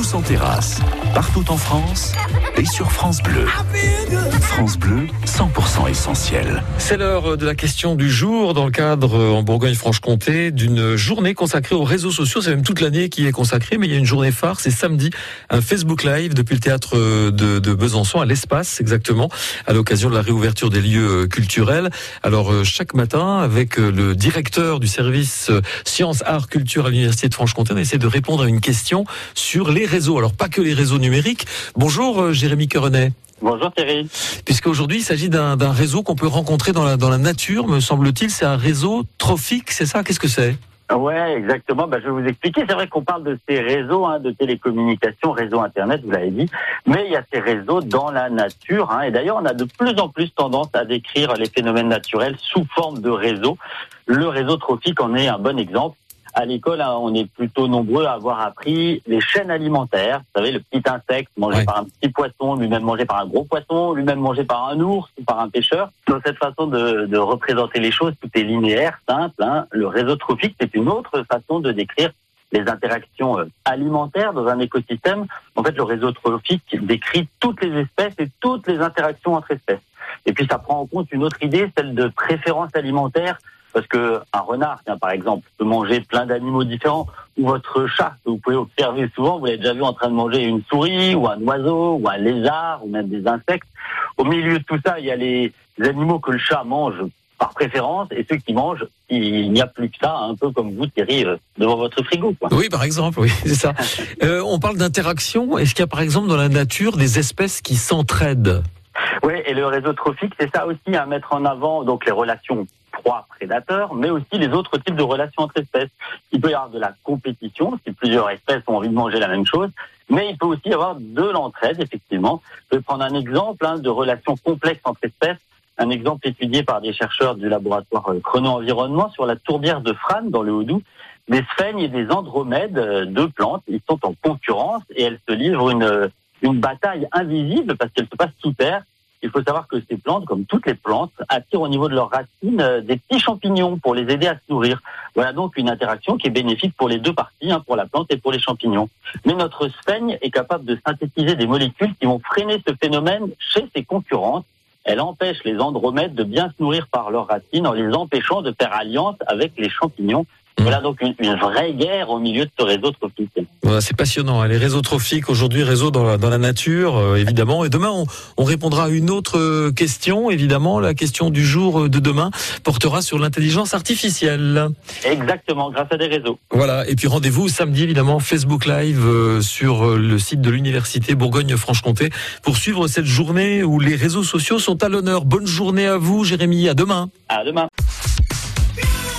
tous terrasse, partout en France et sur France Bleu. France Bleu, 100% essentiel. C'est l'heure de la question du jour dans le cadre en Bourgogne-Franche-Comté d'une journée consacrée aux réseaux sociaux. C'est même toute l'année qui est consacrée, mais il y a une journée phare, c'est samedi, un Facebook Live depuis le théâtre de, de Besançon à l'espace exactement, à l'occasion de la réouverture des lieux culturels. Alors chaque matin, avec le directeur du service sciences, arts, culture à l'Université de Franche-Comté, on essaie de répondre à une question sur les réseaux. Alors pas que les réseaux numériques. Bonjour Jérémy Querenet. Bonjour Thierry. Puisqu'aujourd'hui, il s'agit d'un réseau qu'on peut rencontrer dans la, dans la nature, me semble-t-il. C'est un réseau trophique, c'est ça? Qu'est-ce que c'est? Ouais, exactement. Bah, je vais vous expliquer. C'est vrai qu'on parle de ces réseaux hein, de télécommunications, réseau Internet, vous l'avez dit, mais il y a ces réseaux dans la nature. Hein, et d'ailleurs, on a de plus en plus tendance à décrire les phénomènes naturels sous forme de réseaux. Le réseau trophique en est un bon exemple à l'école, hein, on est plutôt nombreux à avoir appris les chaînes alimentaires. Vous savez, le petit insecte mangé par un petit poisson, lui-même mangé par un gros poisson, lui-même mangé par un ours ou par un pêcheur. Dans cette façon de, de représenter les choses, tout est linéaire, simple. Hein. Le réseau trophique, c'est une autre façon de décrire les interactions euh, alimentaires dans un écosystème. En fait, le réseau trophique décrit toutes les espèces et toutes les interactions entre espèces. Et puis, ça prend en compte une autre idée, celle de préférence alimentaire parce que un renard, par exemple, peut manger plein d'animaux différents. Ou votre chat, que vous pouvez observer souvent, vous l'avez déjà vu en train de manger une souris, ou un oiseau, ou un lézard, ou même des insectes. Au milieu de tout ça, il y a les animaux que le chat mange par préférence et ceux qui mangent, il n'y a plus que ça, un peu comme vous, Thierry, euh, devant votre frigo. Quoi. Oui, par exemple, oui, c'est ça. euh, on parle d'interaction. Est-ce qu'il y a par exemple dans la nature des espèces qui s'entraident? Oui, et le réseau trophique, c'est ça aussi à mettre en avant, donc les relations prédateurs, mais aussi les autres types de relations entre espèces. Il peut y avoir de la compétition, si plusieurs espèces ont envie de manger la même chose, mais il peut aussi y avoir de l'entraide, effectivement. Je vais prendre un exemple hein, de relations complexes entre espèces. Un exemple étudié par des chercheurs du laboratoire euh, Chrono-Environnement sur la tourbière de Fran dans le Haut-Doubs. Des sphènes et des andromèdes, euh, deux plantes, ils sont en concurrence et elles se livrent une, euh, une bataille invisible parce qu'elles se passent sous terre il faut savoir que ces plantes, comme toutes les plantes, attirent au niveau de leurs racines euh, des petits champignons pour les aider à se nourrir. Voilà donc une interaction qui est bénéfique pour les deux parties, hein, pour la plante et pour les champignons. Mais notre sphène est capable de synthétiser des molécules qui vont freiner ce phénomène chez ses concurrentes. Elle empêche les andromèdes de bien se nourrir par leurs racines en les empêchant de faire alliance avec les champignons Mmh. Voilà donc une, vraie guerre au milieu de ce réseau trophique. Voilà, c'est passionnant. Hein. Les réseaux trophiques, aujourd'hui, réseaux dans la, dans la nature, euh, évidemment. Et demain, on, on, répondra à une autre euh, question, évidemment. La question du jour euh, de demain portera sur l'intelligence artificielle. Exactement, grâce à des réseaux. Voilà. Et puis rendez-vous samedi, évidemment, Facebook Live sur le site de l'Université Bourgogne-Franche-Comté pour suivre cette journée où les réseaux sociaux sont à l'honneur. Bonne journée à vous, Jérémy. À demain. À demain.